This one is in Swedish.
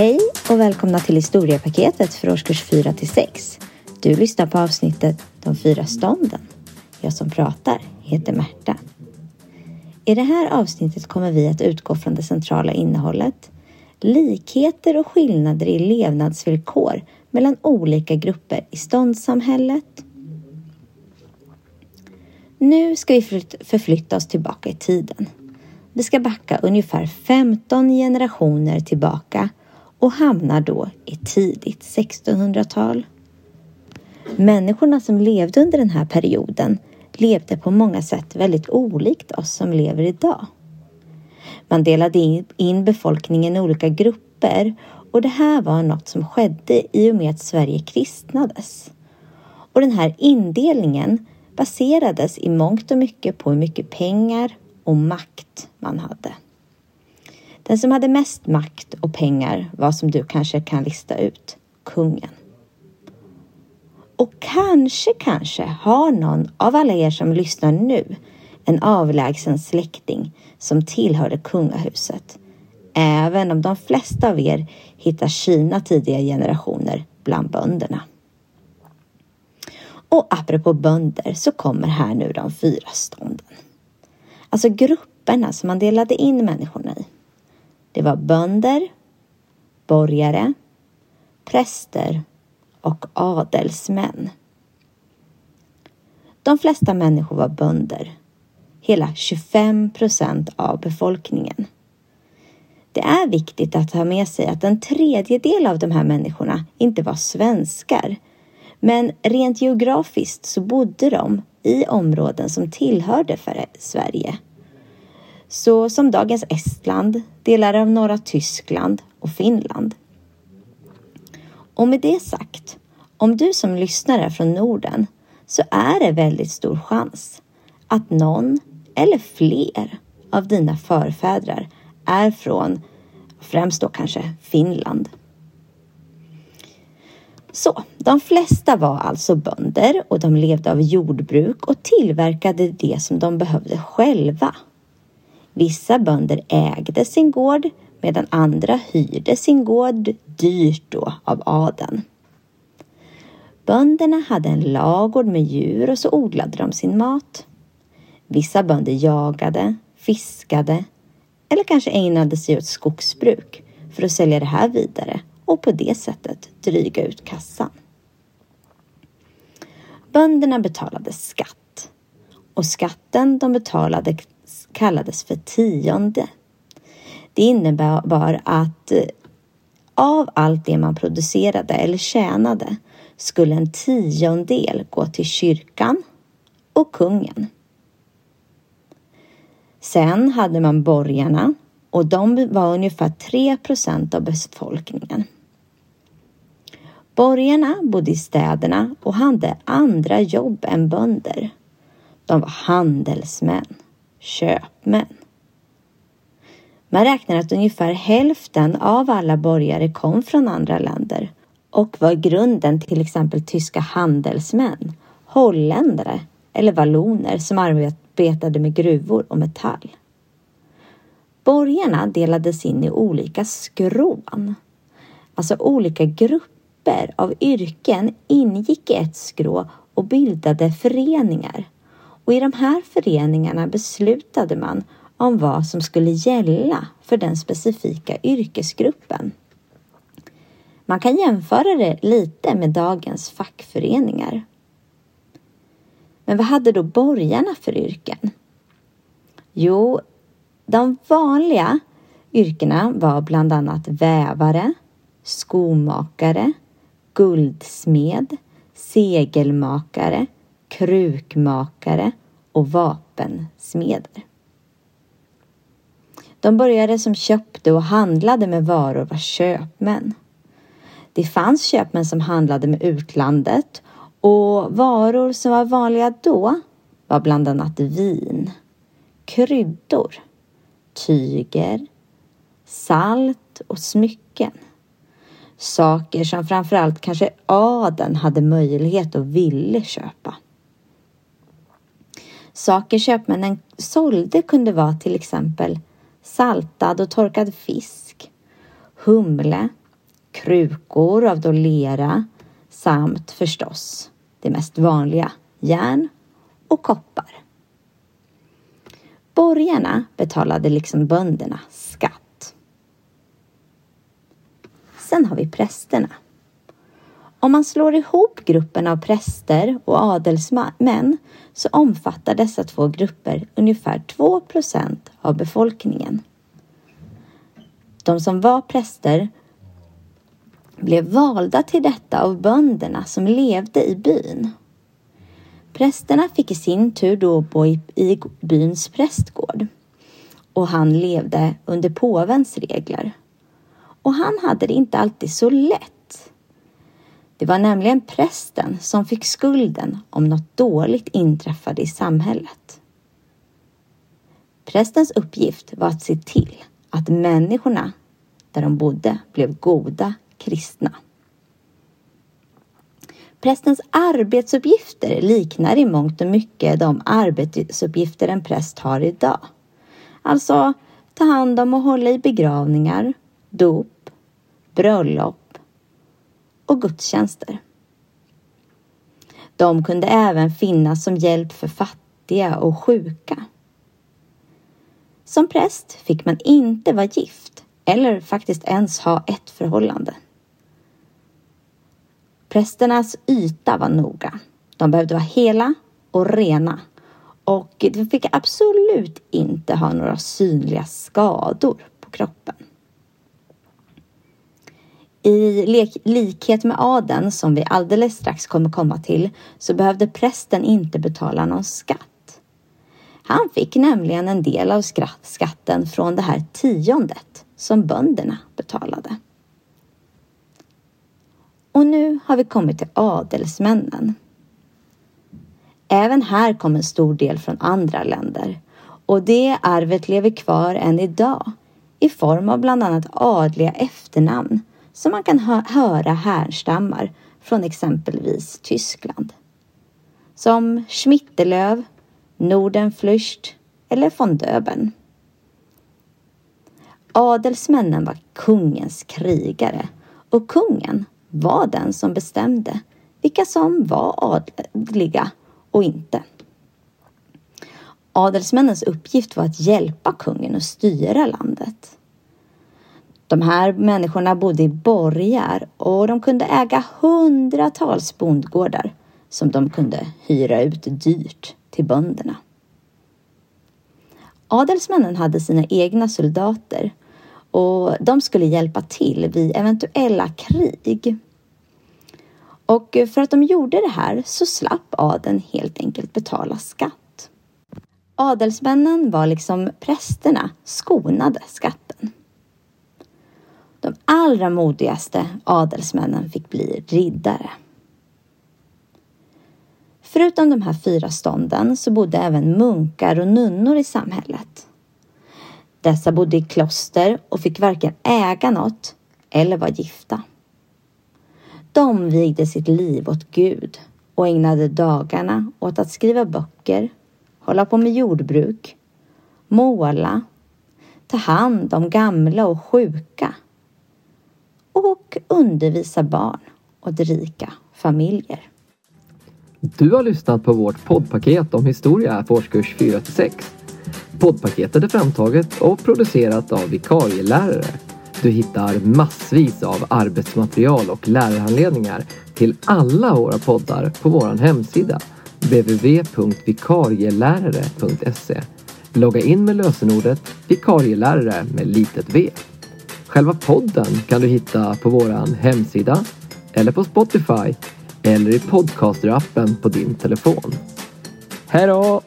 Hej och välkomna till historiepaketet för årskurs 4 till 6. Du lyssnar på avsnittet De fyra stånden. Jag som pratar heter Märta. I det här avsnittet kommer vi att utgå från det centrala innehållet, likheter och skillnader i levnadsvillkor mellan olika grupper i ståndssamhället. Nu ska vi förflytta oss tillbaka i tiden. Vi ska backa ungefär 15 generationer tillbaka och hamnar då i tidigt 1600-tal. Människorna som levde under den här perioden levde på många sätt väldigt olikt oss som lever idag. Man delade in befolkningen i olika grupper och det här var något som skedde i och med att Sverige kristnades. Och den här indelningen baserades i mångt och mycket på hur mycket pengar och makt man hade. Den som hade mest makt och pengar var som du kanske kan lista ut, kungen. Och kanske, kanske har någon av alla er som lyssnar nu en avlägsen släkting som tillhörde kungahuset. Även om de flesta av er hittar sina tidiga generationer bland bönderna. Och apropå bönder så kommer här nu de fyra stånden. Alltså grupperna som man delade in människorna i. Det var bönder, borgare, präster och adelsmän. De flesta människor var bönder. Hela 25 procent av befolkningen. Det är viktigt att ha med sig att en tredjedel av de här människorna inte var svenskar. Men rent geografiskt så bodde de i områden som tillhörde för Sverige. Så som dagens Estland, delar av norra Tyskland och Finland. Och med det sagt, om du som lyssnar är från Norden så är det väldigt stor chans att någon eller fler av dina förfäder är från främst då kanske Finland. Så, de flesta var alltså bönder och de levde av jordbruk och tillverkade det som de behövde själva. Vissa bönder ägde sin gård medan andra hyrde sin gård dyrt då av adeln. Bönderna hade en lagård med djur och så odlade de sin mat. Vissa bönder jagade, fiskade eller kanske ägnade sig åt skogsbruk för att sälja det här vidare och på det sättet dryga ut kassan. Bönderna betalade skatt och skatten de betalade kallades för tionde. Det innebar att eh, av allt det man producerade eller tjänade skulle en tiondel gå till kyrkan och kungen. Sen hade man borgarna och de var ungefär 3 procent av befolkningen. Borgarna bodde i städerna och hade andra jobb än bönder. De var handelsmän, köpmän. Man räknar att ungefär hälften av alla borgare kom från andra länder och var grunden till exempel tyska handelsmän, holländare eller valloner som arbetade med gruvor och metall. Borgarna delades in i olika skrån, alltså olika grupper av yrken ingick i ett skrå och bildade föreningar. Och i de här föreningarna beslutade man om vad som skulle gälla för den specifika yrkesgruppen. Man kan jämföra det lite med dagens fackföreningar. Men vad hade då borgarna för yrken? Jo, de vanliga yrkena var bland annat vävare, skomakare, guldsmed, segelmakare, krukmakare och vapensmeder. De började som köpte och handlade med varor var köpmän. Det fanns köpmän som handlade med utlandet och varor som var vanliga då var bland annat vin, kryddor, tyger, salt och smycken. Saker som framförallt kanske adeln hade möjlighet och ville köpa. Saker köpmännen sålde kunde vara till exempel saltad och torkad fisk, humle, krukor av då lera samt förstås det mest vanliga järn och koppar. Borgarna betalade liksom bönderna skatt. Sen har vi prästerna. Om man slår ihop gruppen av präster och adelsmän så omfattar dessa två grupper ungefär 2% av befolkningen. De som var präster blev valda till detta av bönderna som levde i byn. Prästerna fick i sin tur då bo i, i byns prästgård och han levde under påvens regler. Och han hade det inte alltid så lätt. Det var nämligen prästen som fick skulden om något dåligt inträffade i samhället. Prästens uppgift var att se till att människorna där de bodde blev goda kristna. Prästens arbetsuppgifter liknar i mångt och mycket de arbetsuppgifter en präst har idag. Alltså ta hand om och hålla i begravningar, dop, bröllop och gudstjänster. De kunde även finnas som hjälp för fattiga och sjuka. Som präst fick man inte vara gift eller faktiskt ens ha ett förhållande. Prästernas yta var noga. De behövde vara hela och rena och de fick absolut inte ha några synliga skador på kroppen. I likhet med adeln, som vi alldeles strax kommer komma till, så behövde prästen inte betala någon skatt. Han fick nämligen en del av skatten från det här tiondet som bönderna betalade. Och nu har vi kommit till adelsmännen. Även här kom en stor del från andra länder och det arvet lever kvar än idag i form av bland annat adliga efternamn som man kan hö höra härstammar från exempelvis Tyskland. Som Schmittelöv, Nordenflücht eller von Döbeln. Adelsmännen var kungens krigare och kungen var den som bestämde vilka som var adliga och inte. Adelsmännens uppgift var att hjälpa kungen att styra landet. De här människorna bodde i borgar och de kunde äga hundratals bondgårdar som de kunde hyra ut dyrt till bönderna. Adelsmännen hade sina egna soldater och de skulle hjälpa till vid eventuella krig. Och för att de gjorde det här så slapp adeln helt enkelt betala skatt. Adelsmännen var liksom prästerna skonade skatt de allra modigaste adelsmännen fick bli riddare. Förutom de här fyra stånden så bodde även munkar och nunnor i samhället. Dessa bodde i kloster och fick varken äga något eller vara gifta. De vigde sitt liv åt Gud och ägnade dagarna åt att skriva böcker, hålla på med jordbruk, måla, ta hand om gamla och sjuka och undervisa barn och rika familjer. Du har lyssnat på vårt poddpaket om historia för årskurs 4 6. Poddpaketet är framtaget och producerat av vikarielärare. Du hittar massvis av arbetsmaterial och lärarhandledningar till alla våra poddar på vår hemsida www.vikarielärare.se Logga in med lösenordet vikarielärare med litet v. Själva podden kan du hitta på vår hemsida eller på Spotify eller i podcasterappen på din telefon. Hej då!